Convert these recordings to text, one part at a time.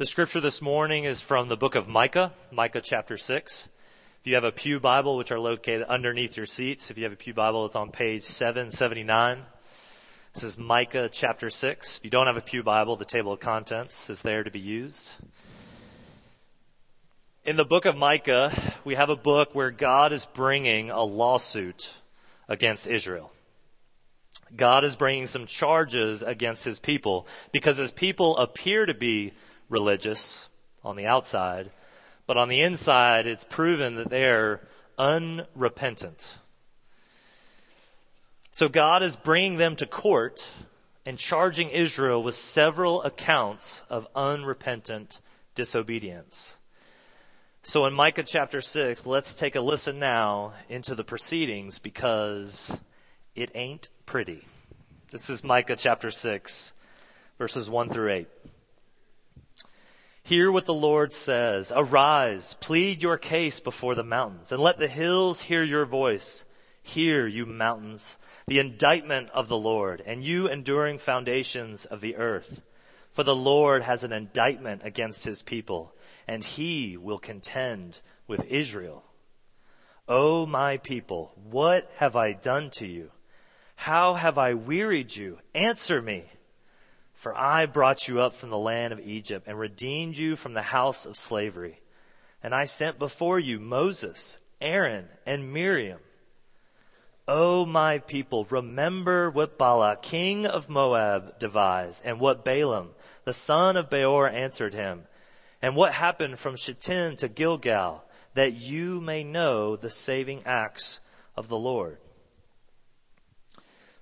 The scripture this morning is from the book of Micah, Micah chapter 6. If you have a Pew Bible, which are located underneath your seats, if you have a Pew Bible, it's on page 779. This is Micah chapter 6. If you don't have a Pew Bible, the table of contents is there to be used. In the book of Micah, we have a book where God is bringing a lawsuit against Israel. God is bringing some charges against his people because his people appear to be religious on the outside, but on the inside, it's proven that they're unrepentant. So God is bringing them to court and charging Israel with several accounts of unrepentant disobedience. So in Micah chapter 6, let's take a listen now into the proceedings because it ain't pretty. This is Micah chapter 6, verses 1 through 8. Hear what the Lord says. Arise, plead your case before the mountains, and let the hills hear your voice. Hear, you mountains, the indictment of the Lord, and you enduring foundations of the earth. For the Lord has an indictment against his people, and he will contend with Israel. O my people, what have I done to you? How have I wearied you? Answer me. For I brought you up from the land of Egypt and redeemed you from the house of slavery. And I sent before you Moses, Aaron, and Miriam. O my people, remember what Balak, king of Moab, devised, and what Balaam, the son of Beor, answered him, and what happened from Shittim to Gilgal, that you may know the saving acts of the Lord.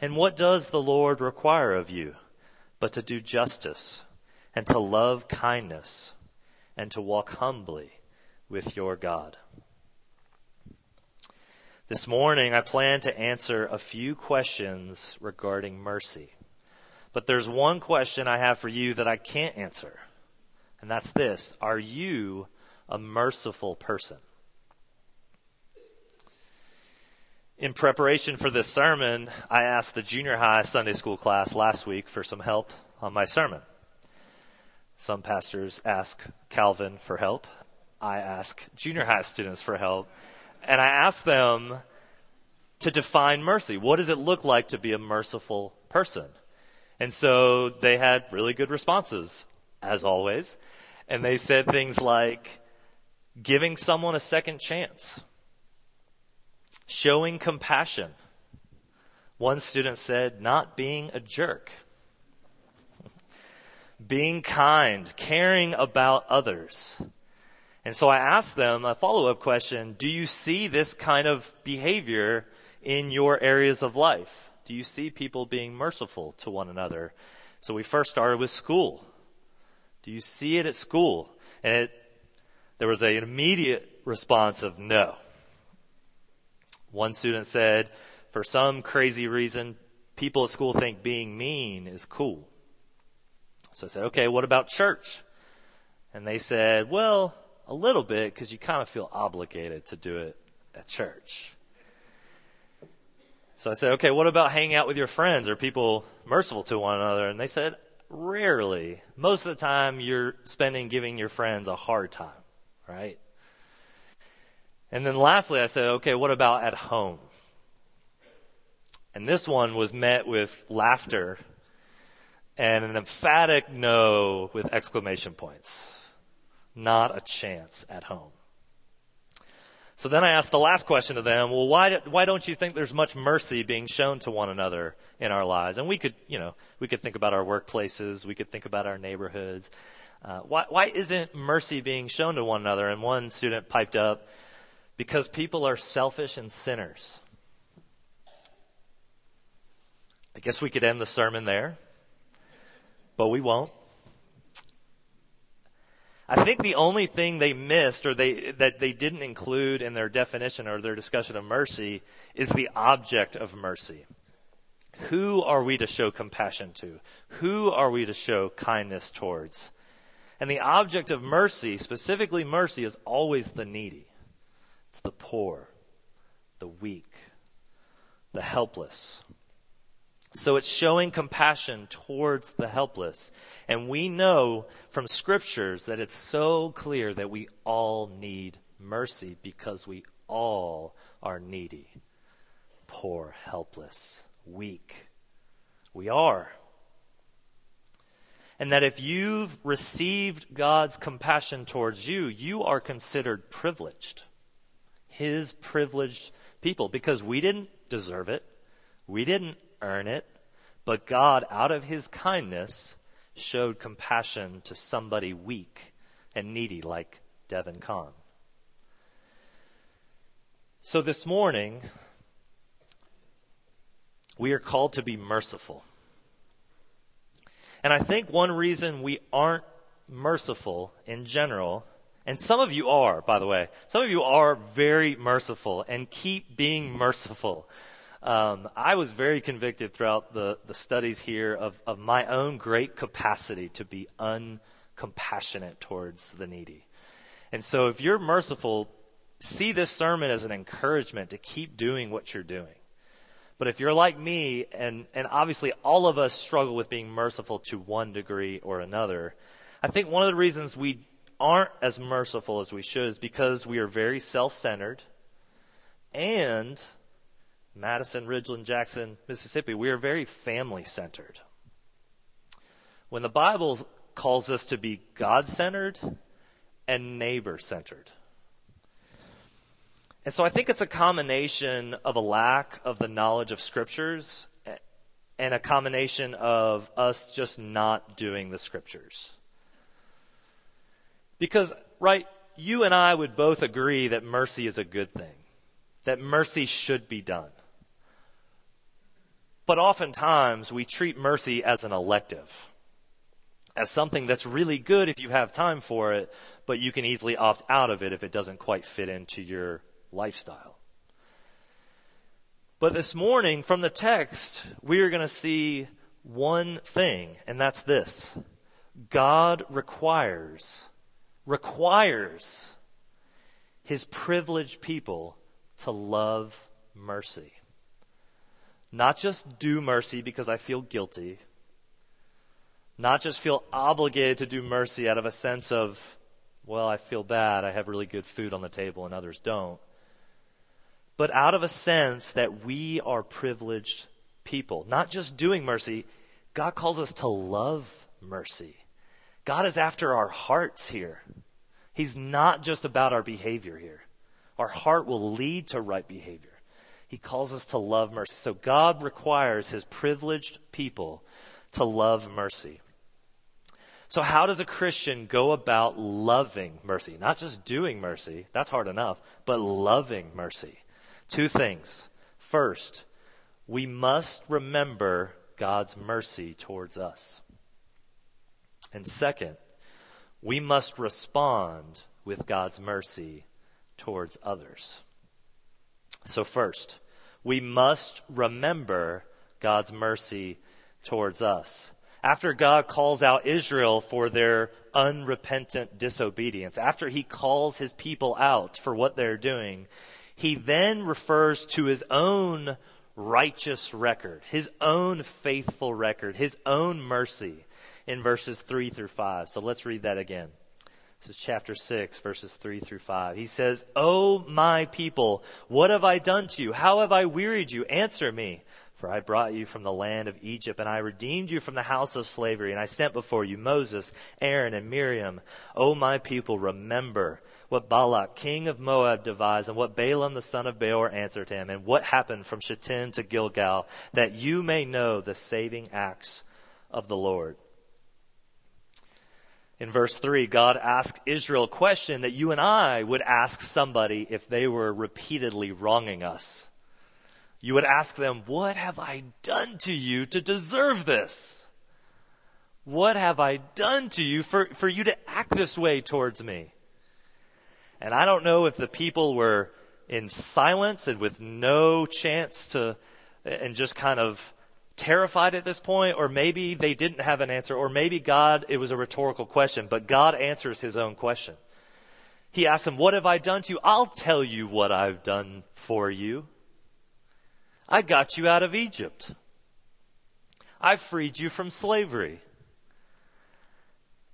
and what does the Lord require of you but to do justice and to love kindness and to walk humbly with your God? This morning I plan to answer a few questions regarding mercy. But there's one question I have for you that I can't answer. And that's this. Are you a merciful person? In preparation for this sermon, I asked the junior high Sunday school class last week for some help on my sermon. Some pastors ask Calvin for help. I ask junior high students for help. And I asked them to define mercy. What does it look like to be a merciful person? And so they had really good responses, as always. And they said things like, giving someone a second chance Showing compassion. One student said, not being a jerk. being kind, caring about others. And so I asked them a follow-up question, do you see this kind of behavior in your areas of life? Do you see people being merciful to one another? So we first started with school. Do you see it at school? And it, there was an immediate response of no. One student said, for some crazy reason, people at school think being mean is cool. So I said, okay, what about church? And they said, well, a little bit because you kind of feel obligated to do it at church. So I said, okay, what about hanging out with your friends? Are people merciful to one another? And they said, rarely. Most of the time you're spending giving your friends a hard time, right? And then lastly, I said, okay, what about at home? And this one was met with laughter and an emphatic no with exclamation points. Not a chance at home. So then I asked the last question to them, well, why, why don't you think there's much mercy being shown to one another in our lives? And we could, you know, we could think about our workplaces, we could think about our neighborhoods. Uh, why, why isn't mercy being shown to one another? And one student piped up, because people are selfish and sinners. I guess we could end the sermon there, but we won't. I think the only thing they missed or they, that they didn't include in their definition or their discussion of mercy is the object of mercy. Who are we to show compassion to? Who are we to show kindness towards? And the object of mercy, specifically mercy, is always the needy. The poor, the weak, the helpless. So it's showing compassion towards the helpless. And we know from scriptures that it's so clear that we all need mercy because we all are needy, poor, helpless, weak. We are. And that if you've received God's compassion towards you, you are considered privileged. His privileged people because we didn't deserve it. We didn't earn it, but God, out of his kindness, showed compassion to somebody weak and needy like Devin Kahn. So this morning, we are called to be merciful. And I think one reason we aren't merciful in general, and some of you are, by the way, some of you are very merciful and keep being merciful. Um, I was very convicted throughout the, the studies here of, of my own great capacity to be uncompassionate towards the needy. And so if you're merciful, see this sermon as an encouragement to keep doing what you're doing. But if you're like me, and, and obviously all of us struggle with being merciful to one degree or another, I think one of the reasons we aren't as merciful as we should is because we are very self-centered and Madison, Ridgeland, Jackson, Mississippi, we are very family centered. When the Bible calls us to be God centered and neighbor centered. And so I think it's a combination of a lack of the knowledge of scriptures and a combination of us just not doing the scriptures. Because, right, you and I would both agree that mercy is a good thing, that mercy should be done. But oftentimes we treat mercy as an elective, as something that's really good if you have time for it, but you can easily opt out of it if it doesn't quite fit into your lifestyle. But this morning from the text, we are going to see one thing, and that's this. God requires, requires his privileged people to love mercy. Not just do mercy because I feel guilty. Not just feel obligated to do mercy out of a sense of, well, I feel bad. I have really good food on the table and others don't. But out of a sense that we are privileged people. Not just doing mercy. God calls us to love mercy. God is after our hearts here. He's not just about our behavior here. Our heart will lead to right behavior. He calls us to love mercy. So God requires his privileged people to love mercy. So how does a Christian go about loving mercy? Not just doing mercy, that's hard enough, but loving mercy. Two things. First, we must remember God's mercy towards us. And second, we must respond with God's mercy towards others. So first, we must remember God's mercy towards us. After God calls out Israel for their unrepentant disobedience, after he calls his people out for what they're doing, he then refers to his own righteous record, his own faithful record, his own mercy in verses 3 through 5. So let's read that again. This is chapter 6, verses 3 through 5. He says, O my people, what have I done to you? How have I wearied you? Answer me. For I brought you from the land of Egypt, and I redeemed you from the house of slavery, and I sent before you Moses, Aaron, and Miriam. O my people, remember what Balak, king of Moab, devised, and what Balaam the son of Beor answered him, and what happened from Shittim to Gilgal, that you may know the saving acts of the Lord. In verse 3, God asked Israel a question that you and I would ask somebody if they were repeatedly wronging us. You would ask them, What have I done to you to deserve this? What have I done to you for, for you to act this way towards me? And I don't know if the people were in silence and with no chance to, and just kind of terrified at this point, or maybe they didn't have an answer, or maybe God, it was a rhetorical question, but God answers his own question. He asks him, What have I done to you? I'll tell you what I've done for you. I got you out of Egypt. I freed you from slavery.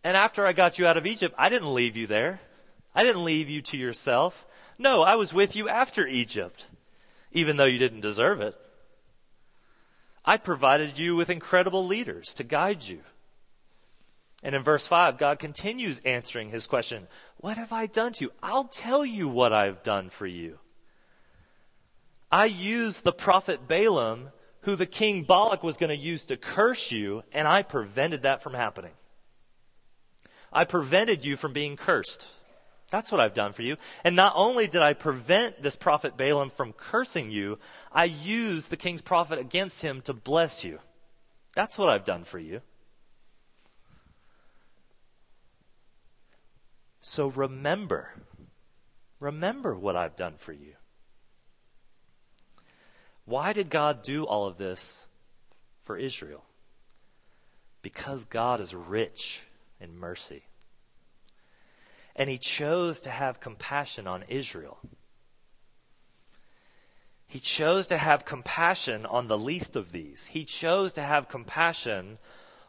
And after I got you out of Egypt, I didn't leave you there. I didn't leave you to yourself. No, I was with you after Egypt, even though you didn't deserve it. I provided you with incredible leaders to guide you. And in verse 5, God continues answering his question What have I done to you? I'll tell you what I've done for you. I used the prophet Balaam, who the king Balak was going to use to curse you, and I prevented that from happening. I prevented you from being cursed. That's what I've done for you. And not only did I prevent this prophet Balaam from cursing you, I used the king's prophet against him to bless you. That's what I've done for you. So remember, remember what I've done for you. Why did God do all of this for Israel? Because God is rich in mercy and he chose to have compassion on Israel. He chose to have compassion on the least of these. He chose to have compassion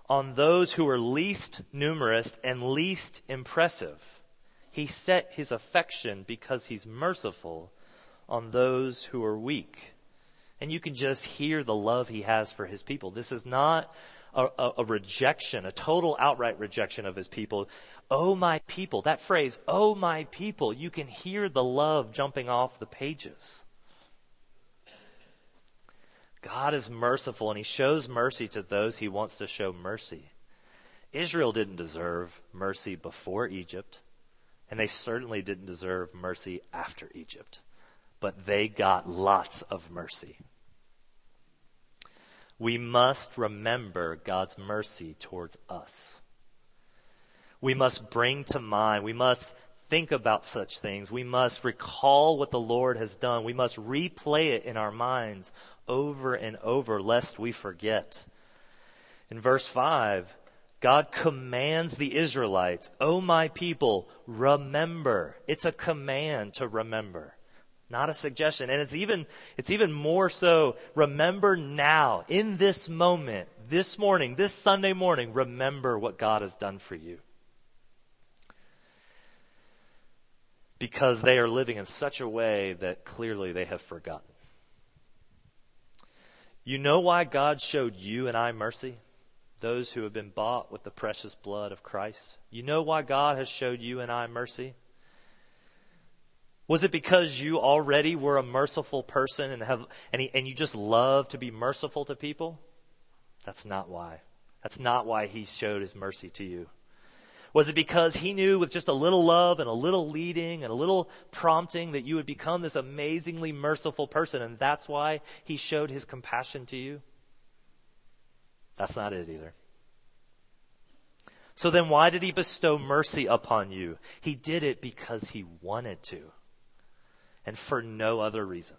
on those who were least numerous and least impressive. He set his affection because he's merciful on those who are weak. And you can just hear the love he has for his people. This is not a, a, a, rejection, a total outright rejection of his people. Oh, my people. That phrase, oh, my people, you can hear the love jumping off the pages. God is merciful and he shows mercy to those he wants to show mercy. Israel didn't deserve mercy before Egypt, and they certainly didn't deserve mercy after Egypt. But they got lots of mercy we must remember God's mercy towards us. We must bring to mind, we must think about such things. We must recall what the Lord has done. We must replay it in our minds over and over lest we forget. In verse 5, God commands the Israelites, O my people, remember. It's a command to remember not a suggestion. And it's even, it's even more so, remember now, in this moment, this morning, this Sunday morning, remember what God has done for you. Because they are living in such a way that clearly they have forgotten. You know why God showed you and I mercy? Those who have been bought with the precious blood of Christ. You know why God has showed you and I mercy? Was it because you already were a merciful person and have and, he, and you just love to be merciful to people? That's not why. That's not why he showed his mercy to you. Was it because he knew with just a little love and a little leading and a little prompting that you would become this amazingly merciful person and that's why he showed his compassion to you? That's not it either. So then why did he bestow mercy upon you? He did it because he wanted to and for no other reason.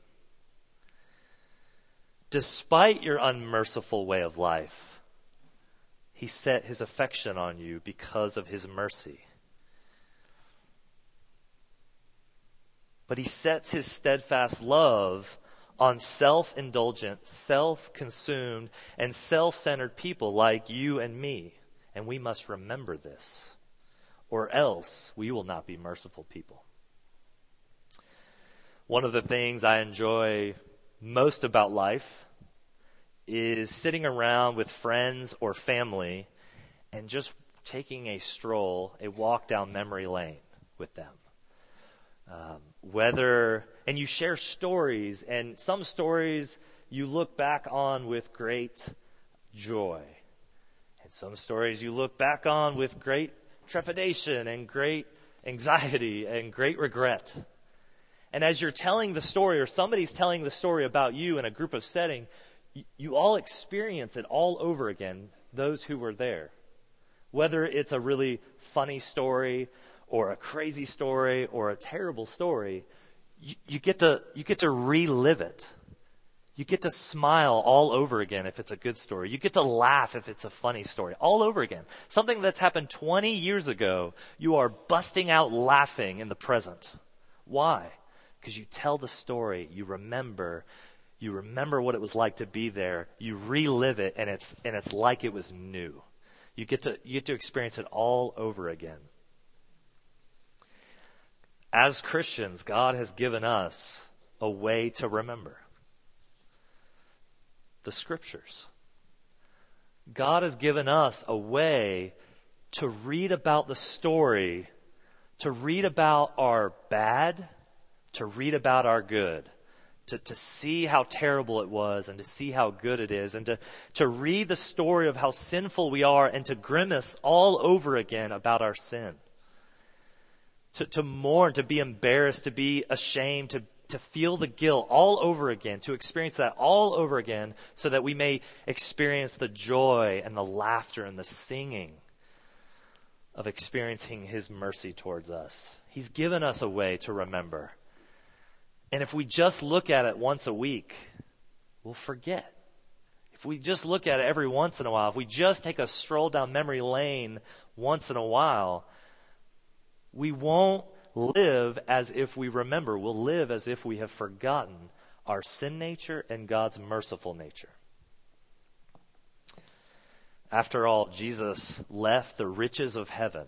Despite your unmerciful way of life, he set his affection on you because of his mercy. But he sets his steadfast love on self indulgent, self consumed, and self centered people like you and me. And we must remember this, or else we will not be merciful people. One of the things I enjoy most about life is sitting around with friends or family and just taking a stroll, a walk down memory lane with them. Um, whether, and you share stories, and some stories you look back on with great joy. And some stories you look back on with great trepidation and great anxiety and great regret. And as you're telling the story, or somebody's telling the story about you in a group of setting, you, you all experience it all over again, those who were there. Whether it's a really funny story or a crazy story or a terrible story, you, you get to you get to relive it. You get to smile all over again if it's a good story. You get to laugh if it's a funny story. All over again. Something that's happened 20 years ago, you are busting out laughing in the present. Why? Because you tell the story, you remember, you remember what it was like to be there, you relive it, and it's and it's like it was new. You get to you get to experience it all over again. As Christians, God has given us a way to remember the scriptures. God has given us a way to read about the story, to read about our bad, to read about our good, to, to see how terrible it was and to see how good it is, and to, to read the story of how sinful we are and to grimace all over again about our sin to, to mourn, to be embarrassed, to be ashamed, to, to feel the guilt all over again, to experience that all over again, so that we may experience the joy and the laughter and the singing of experiencing His mercy towards us. He's given us a way to remember. And if we just look at it once a week, we'll forget. If we just look at it every once in a while, if we just take a stroll down memory lane once in a while, we won't live as if we remember. We'll live as if we have forgotten our sin nature and God's merciful nature. After all, Jesus left the riches of heaven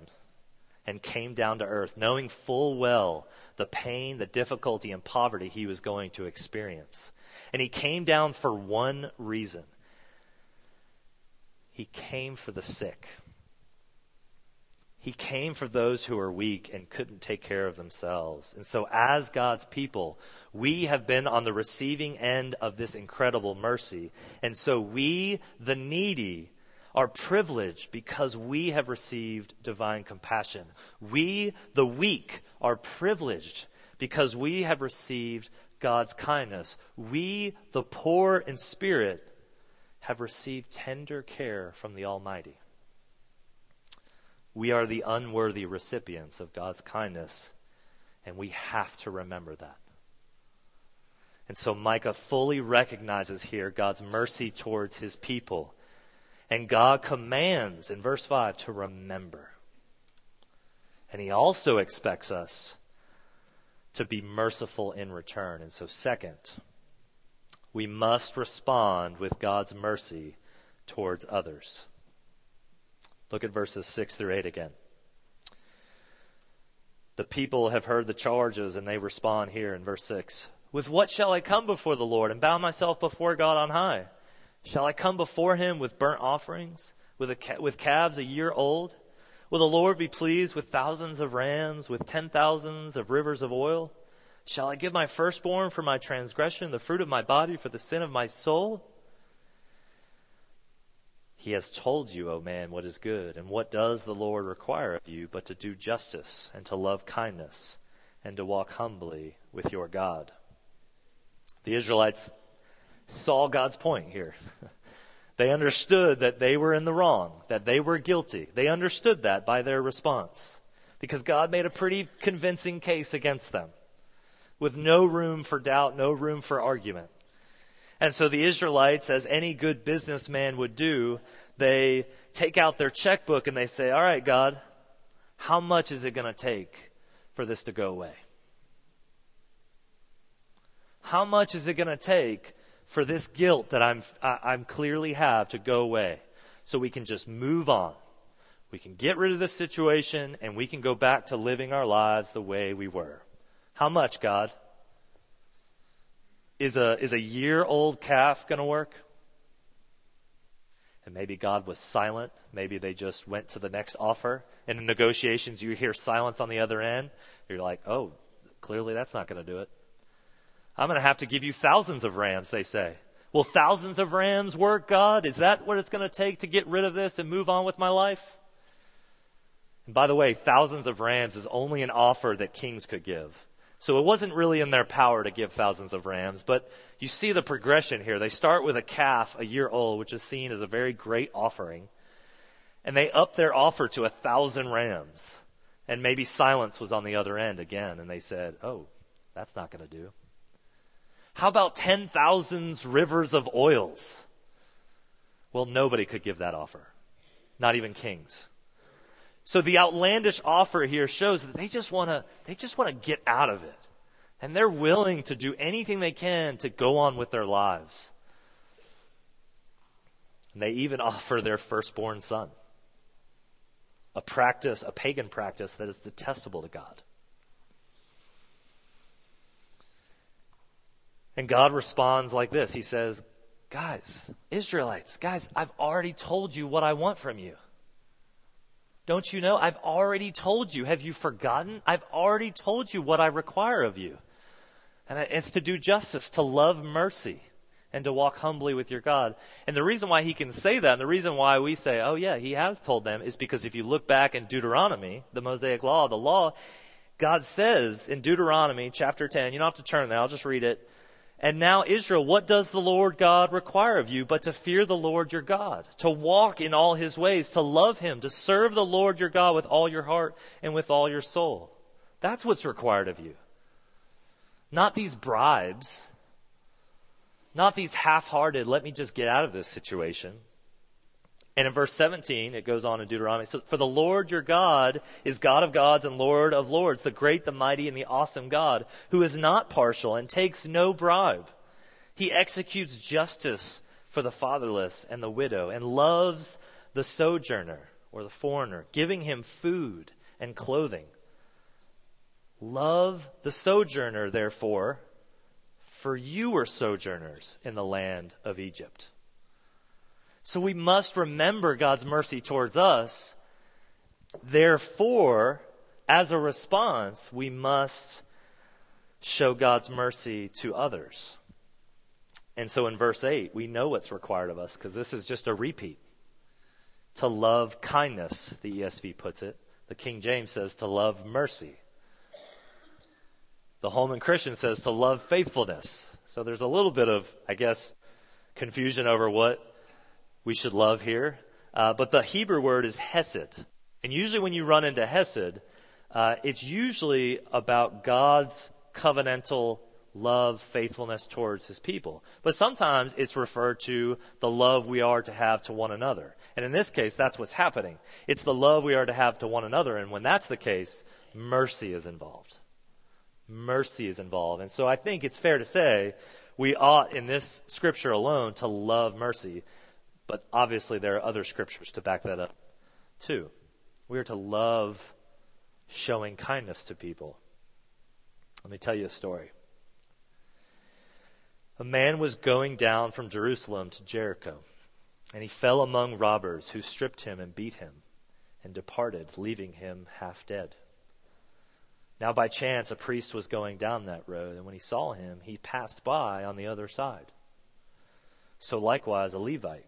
and came down to earth, knowing full well the pain, the difficulty, and poverty he was going to experience. And he came down for one reason. He came for the sick. He came for those who are weak and couldn't take care of themselves. And so, as God's people, we have been on the receiving end of this incredible mercy. And so, we, the needy, are privileged because we have received divine compassion. We, the weak, are privileged because we have received God's kindness. We, the poor in spirit, have received tender care from the Almighty. We are the unworthy recipients of God's kindness, and we have to remember that. And so Micah fully recognizes here God's mercy towards his people. And God commands in verse 5 to remember. And he also expects us to be merciful in return. And so, second, we must respond with God's mercy towards others. Look at verses 6 through 8 again. The people have heard the charges and they respond here in verse 6. With what shall I come before the Lord and bow myself before God on high? Shall I come before him with burnt offerings, with, a, with calves a year old? Will the Lord be pleased with thousands of rams, with ten thousands of rivers of oil? Shall I give my firstborn for my transgression, the fruit of my body for the sin of my soul? He has told you, O man, what is good, and what does the Lord require of you but to do justice, and to love kindness, and to walk humbly with your God. The Israelites saw God's point here. they understood that they were in the wrong, that they were guilty. They understood that by their response, because God made a pretty convincing case against them, with no room for doubt, no room for argument. And so the Israelites, as any good businessman would do, they take out their checkbook and they say, All right, God, how much is it going to take for this to go away? How much is it going to take for this guilt that I'm, I'm clearly have to go away so we can just move on? We can get rid of this situation and we can go back to living our lives the way we were. How much, God? Is a, is a year old calf going to work? And maybe God was silent. Maybe they just went to the next offer. And in negotiations, you hear silence on the other end. You're like, oh, clearly that's not going to do it. I'm going to have to give you thousands of rams, they say. Will thousands of rams work, God? Is that what it's going to take to get rid of this and move on with my life? And by the way, thousands of rams is only an offer that kings could give. So it wasn't really in their power to give thousands of rams, but you see the progression here. They start with a calf a year old, which is seen as a very great offering. And they upped their offer to a thousand rams. And maybe silence was on the other end again. And they said, oh, that's not going to do. How about 10,000 rivers of oils? Well, nobody could give that offer. Not even kings. So the outlandish offer here shows that they just want to, they just want to get out of it. And they're willing to do anything they can to go on with their lives. And they even offer their firstborn son. A practice, a pagan practice that is detestable to God. And God responds like this. He says, Guys, Israelites, guys, I've already told you what I want from you. Don't you know? I've already told you. Have you forgotten? I've already told you what I require of you. And it's to do justice, to love mercy, and to walk humbly with your God. And the reason why he can say that, and the reason why we say, oh yeah, he has told them, is because if you look back in Deuteronomy, the Mosaic Law, the law, God says in Deuteronomy chapter 10, you don't have to turn there, I'll just read it. And now, Israel, what does the Lord God require of you but to fear the Lord your God, to walk in all his ways, to love him, to serve the Lord your God with all your heart and with all your soul? That's what's required of you. Not these bribes, not these half hearted, let me just get out of this situation. And in verse 17, it goes on in Deuteronomy, so, for the Lord your God is God of gods and Lord of lords, the great, the mighty, and the awesome God, who is not partial and takes no bribe. He executes justice for the fatherless and the widow and loves the sojourner or the foreigner, giving him food and clothing. Love the sojourner, therefore, for you were sojourners in the land of Egypt. So we must remember God's mercy towards us. Therefore, as a response, we must show God's mercy to others. And so in verse 8, we know what's required of us because this is just a repeat. To love kindness, the ESV puts it. The King James says to love mercy. The Holman Christian says to love faithfulness. So there's a little bit of, I guess, confusion over what we should love here. Uh, but the Hebrew word is hesed. And usually when you run into hesed, uh, it's usually about God's covenantal love, faithfulness towards his people. But sometimes it's referred to the love we are to have to one another. And in this case, that's what's happening. It's the love we are to have to one another. And when that's the case, mercy is involved. Mercy is involved. And so I think it's fair to say we ought, in this scripture alone, to love mercy. But obviously, there are other scriptures to back that up, too. We are to love showing kindness to people. Let me tell you a story. A man was going down from Jerusalem to Jericho, and he fell among robbers who stripped him and beat him and departed, leaving him half dead. Now, by chance, a priest was going down that road, and when he saw him, he passed by on the other side. So likewise, a Levite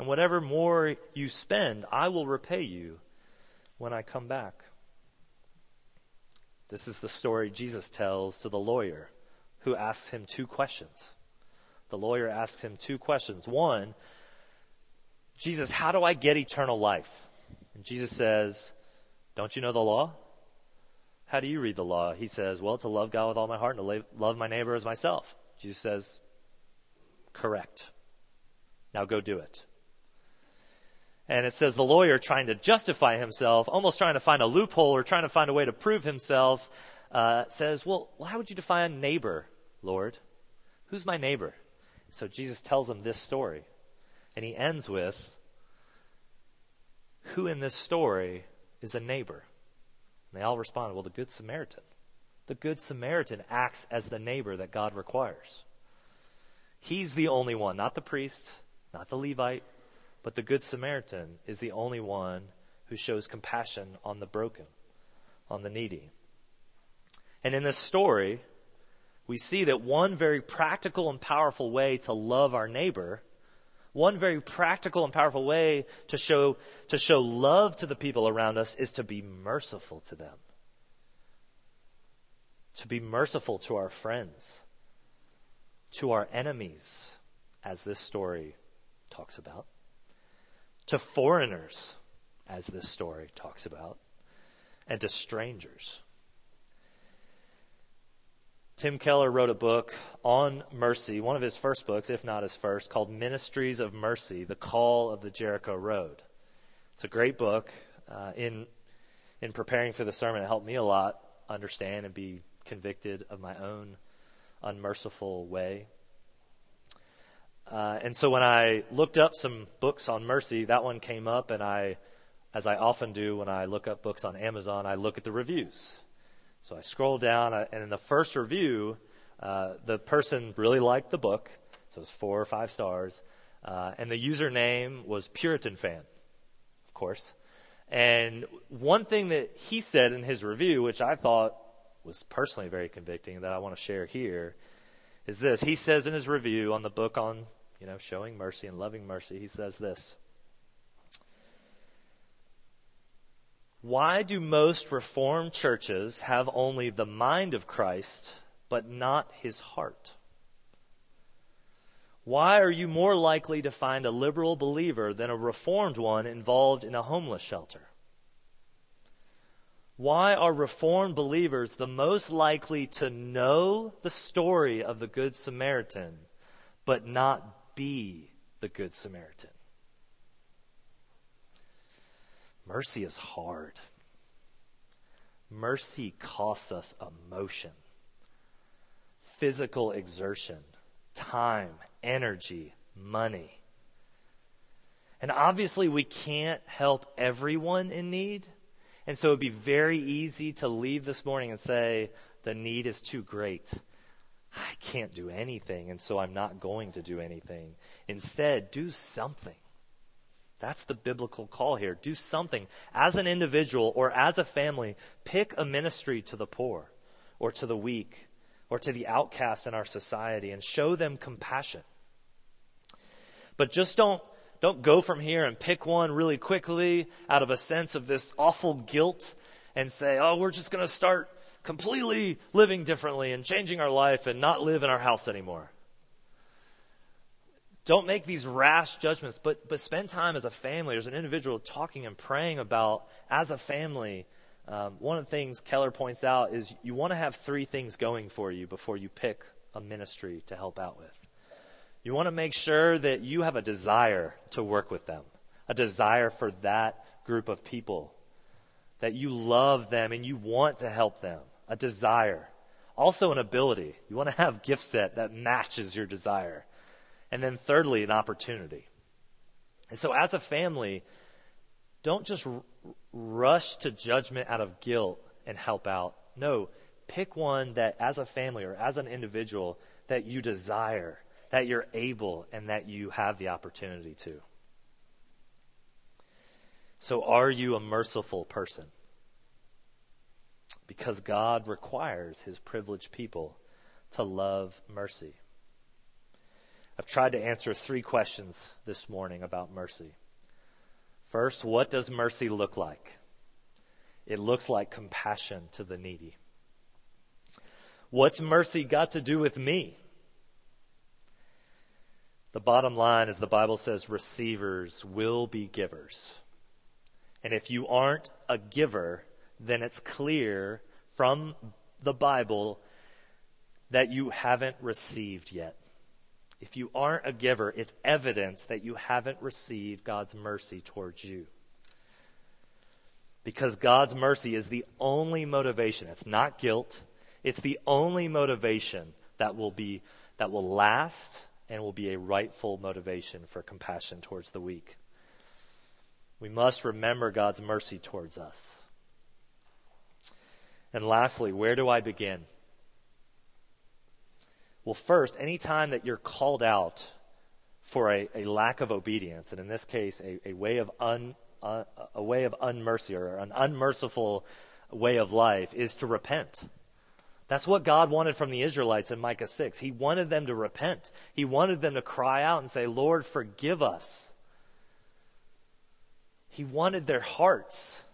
and whatever more you spend, I will repay you when I come back. This is the story Jesus tells to the lawyer who asks him two questions. The lawyer asks him two questions. One, Jesus, how do I get eternal life? And Jesus says, Don't you know the law? How do you read the law? He says, Well, to love God with all my heart and to love my neighbor as myself. Jesus says, Correct. Now go do it. And it says the lawyer trying to justify himself, almost trying to find a loophole or trying to find a way to prove himself, uh, says, well, how would you define a neighbor, Lord? Who's my neighbor? So Jesus tells him this story. And he ends with, who in this story is a neighbor? And they all respond, well, the Good Samaritan. The Good Samaritan acts as the neighbor that God requires. He's the only one, not the priest, not the Levite, but the Good Samaritan is the only one who shows compassion on the broken, on the needy. And in this story, we see that one very practical and powerful way to love our neighbor, one very practical and powerful way to show, to show love to the people around us is to be merciful to them. To be merciful to our friends, to our enemies, as this story talks about, to foreigners, as this story talks about, and to strangers. Tim Keller wrote a book on mercy, one of his first books, if not his first, called Ministries of Mercy The Call of the Jericho Road. It's a great book. Uh, in, in preparing for the sermon, it helped me a lot understand and be convicted of my own unmerciful way. Uh, and so when I looked up some books on mercy, that one came up, and I, as I often do when I look up books on Amazon, I look at the reviews. So I scrolled down, and in the first review, uh, the person really liked the book, so it was four or five stars, uh, and the username was Puritan fan, of course. And one thing that he said in his review, which I thought was personally very convicting, that I want to share here, is this. He says in his review on the book on, you know, showing mercy and loving mercy, he says this. Why do most Reformed churches have only the mind of Christ, but not his heart? Why are you more likely to find a liberal believer than a Reformed one involved in a homeless shelter? Why are Reformed believers the most likely to know the story of the Good Samaritan, but not be the Good Samaritan? Mercy is hard. Mercy costs us emotion, physical exertion, time, energy, money. And obviously, we can't help everyone in need. And so it would be very easy to leave this morning and say, the need is too great. I can't do anything, and so I'm not going to do anything. Instead, do something. That's the biblical call here. Do something as an individual or as a family. Pick a ministry to the poor or to the weak or to the outcasts in our society and show them compassion. But just don't, don't go from here and pick one really quickly out of a sense of this awful guilt and say, oh, we're just going to start completely living differently and changing our life and not live in our house anymore. Don't make these rash judgments, but, but spend time as a family, as an individual, talking and praying about, as a family. Um, one of the things Keller points out is you want to have three things going for you before you pick a ministry to help out with. You want to make sure that you have a desire to work with them, a desire for that group of people, that you love them and you want to help them, a desire. Also, an ability. You want to have gift set that matches your desire. And then thirdly, an opportunity. And so as a family, don't just r- rush to judgment out of guilt and help out. No, pick one that as a family or as an individual that you desire, that you're able, and that you have the opportunity to. So are you a merciful person? Because God requires his privileged people to love mercy. I've tried to answer three questions this morning about mercy. First, what does mercy look like? It looks like compassion to the needy. What's mercy got to do with me? The bottom line is the Bible says receivers will be givers. And if you aren't a giver, then it's clear from the Bible that you haven't received yet. If you aren't a giver, it's evidence that you haven't received God's mercy towards you. Because God's mercy is the only motivation. It's not guilt. It's the only motivation that will be, that will last and will be a rightful motivation for compassion towards the weak. We must remember God's mercy towards us. And lastly, where do I begin? Well, first, any time that you're called out for a, a lack of obedience, and in this case, a, a way of un, uh, a way of unmercy or an unmerciful way of life is to repent. That's what God wanted from the Israelites in Micah 6. He wanted them to repent. He wanted them to cry out and say, Lord, forgive us. He wanted their hearts.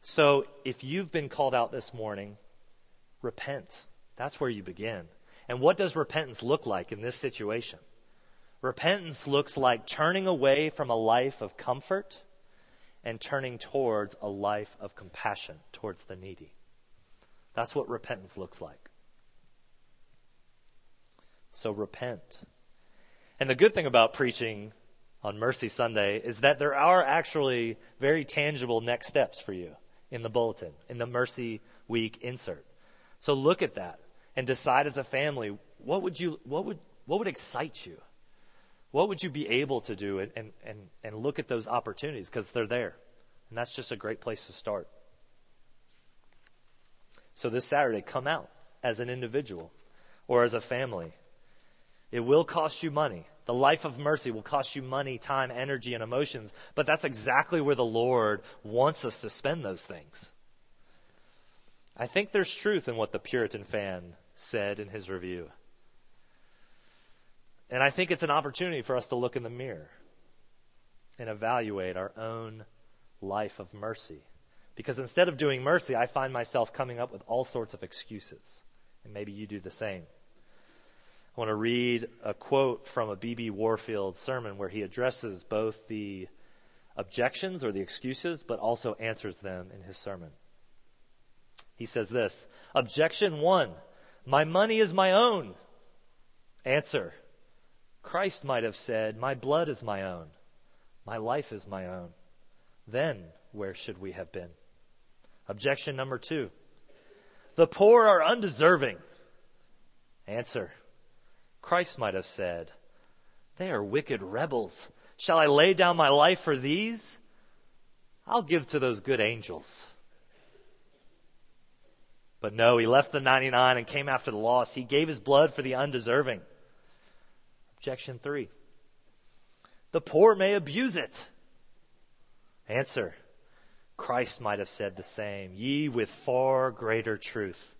So if you've been called out this morning, repent. That's where you begin. And what does repentance look like in this situation? Repentance looks like turning away from a life of comfort and turning towards a life of compassion towards the needy. That's what repentance looks like. So repent. And the good thing about preaching on Mercy Sunday is that there are actually very tangible next steps for you in the bulletin, in the Mercy Week insert. So look at that and decide as a family what would you what would what would excite you? What would you be able to do and and and look at those opportunities because they're there. And that's just a great place to start. So this Saturday, come out as an individual or as a family. It will cost you money. The life of mercy will cost you money, time, energy, and emotions, but that's exactly where the Lord wants us to spend those things. I think there's truth in what the Puritan fan said in his review. And I think it's an opportunity for us to look in the mirror and evaluate our own life of mercy. Because instead of doing mercy, I find myself coming up with all sorts of excuses. And maybe you do the same. Want to read a quote from a B.B. Warfield sermon where he addresses both the objections or the excuses, but also answers them in his sermon. He says this Objection one My money is my own. Answer Christ might have said, My blood is my own. My life is my own. Then where should we have been? Objection number two. The poor are undeserving. Answer. Christ might have said, They are wicked rebels. Shall I lay down my life for these? I'll give to those good angels. But no, he left the 99 and came after the lost. He gave his blood for the undeserving. Objection three. The poor may abuse it. Answer. Christ might have said the same, ye with far greater truth.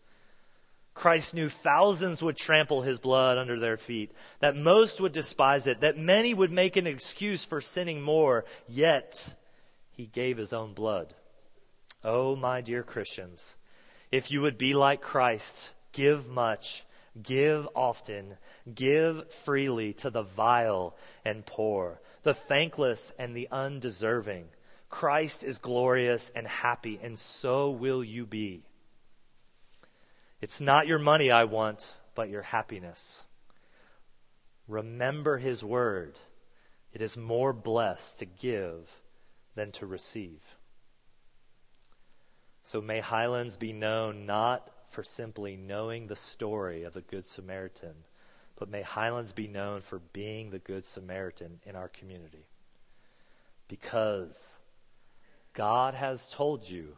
Christ knew thousands would trample his blood under their feet, that most would despise it, that many would make an excuse for sinning more, yet he gave his own blood. Oh, my dear Christians, if you would be like Christ, give much, give often, give freely to the vile and poor, the thankless and the undeserving Christ is glorious and happy, and so will you be. It's not your money I want, but your happiness. Remember his word. It is more blessed to give than to receive. So may Highlands be known not for simply knowing the story of the Good Samaritan, but may Highlands be known for being the Good Samaritan in our community. Because God has told you,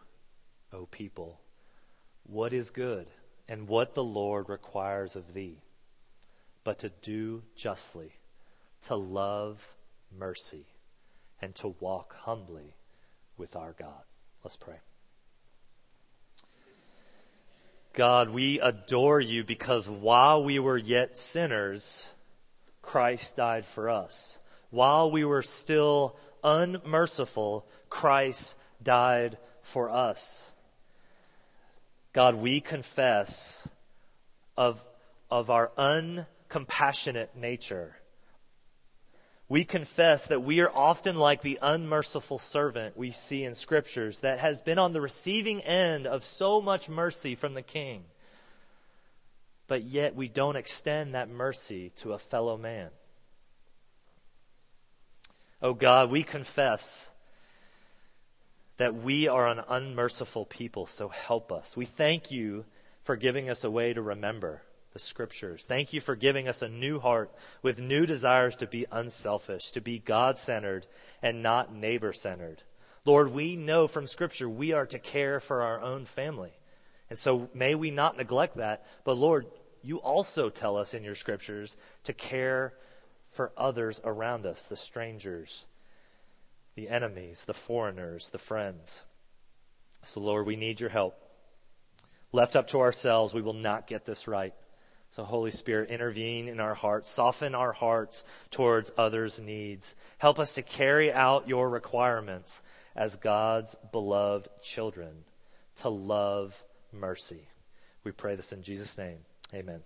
O people, what is good and what the Lord requires of thee, but to do justly, to love mercy, and to walk humbly with our God. Let's pray. God, we adore you because while we were yet sinners, Christ died for us. While we were still unmerciful, Christ died for us. God, we confess of, of our uncompassionate nature. We confess that we are often like the unmerciful servant we see in scriptures that has been on the receiving end of so much mercy from the king. But yet we don't extend that mercy to a fellow man. Oh God, we confess that we are an unmerciful people, so help us. We thank you for giving us a way to remember the scriptures. Thank you for giving us a new heart with new desires to be unselfish, to be God centered and not neighbor centered. Lord, we know from scripture we are to care for our own family. And so may we not neglect that. But Lord, you also tell us in your scriptures to care for others around us, the strangers, the enemies, the foreigners, the friends. So, Lord, we need your help. Left up to ourselves, we will not get this right. So, Holy Spirit, intervene in our hearts, soften our hearts towards others' needs. Help us to carry out your requirements as God's beloved children, to love mercy. We pray this in Jesus' name. Amen.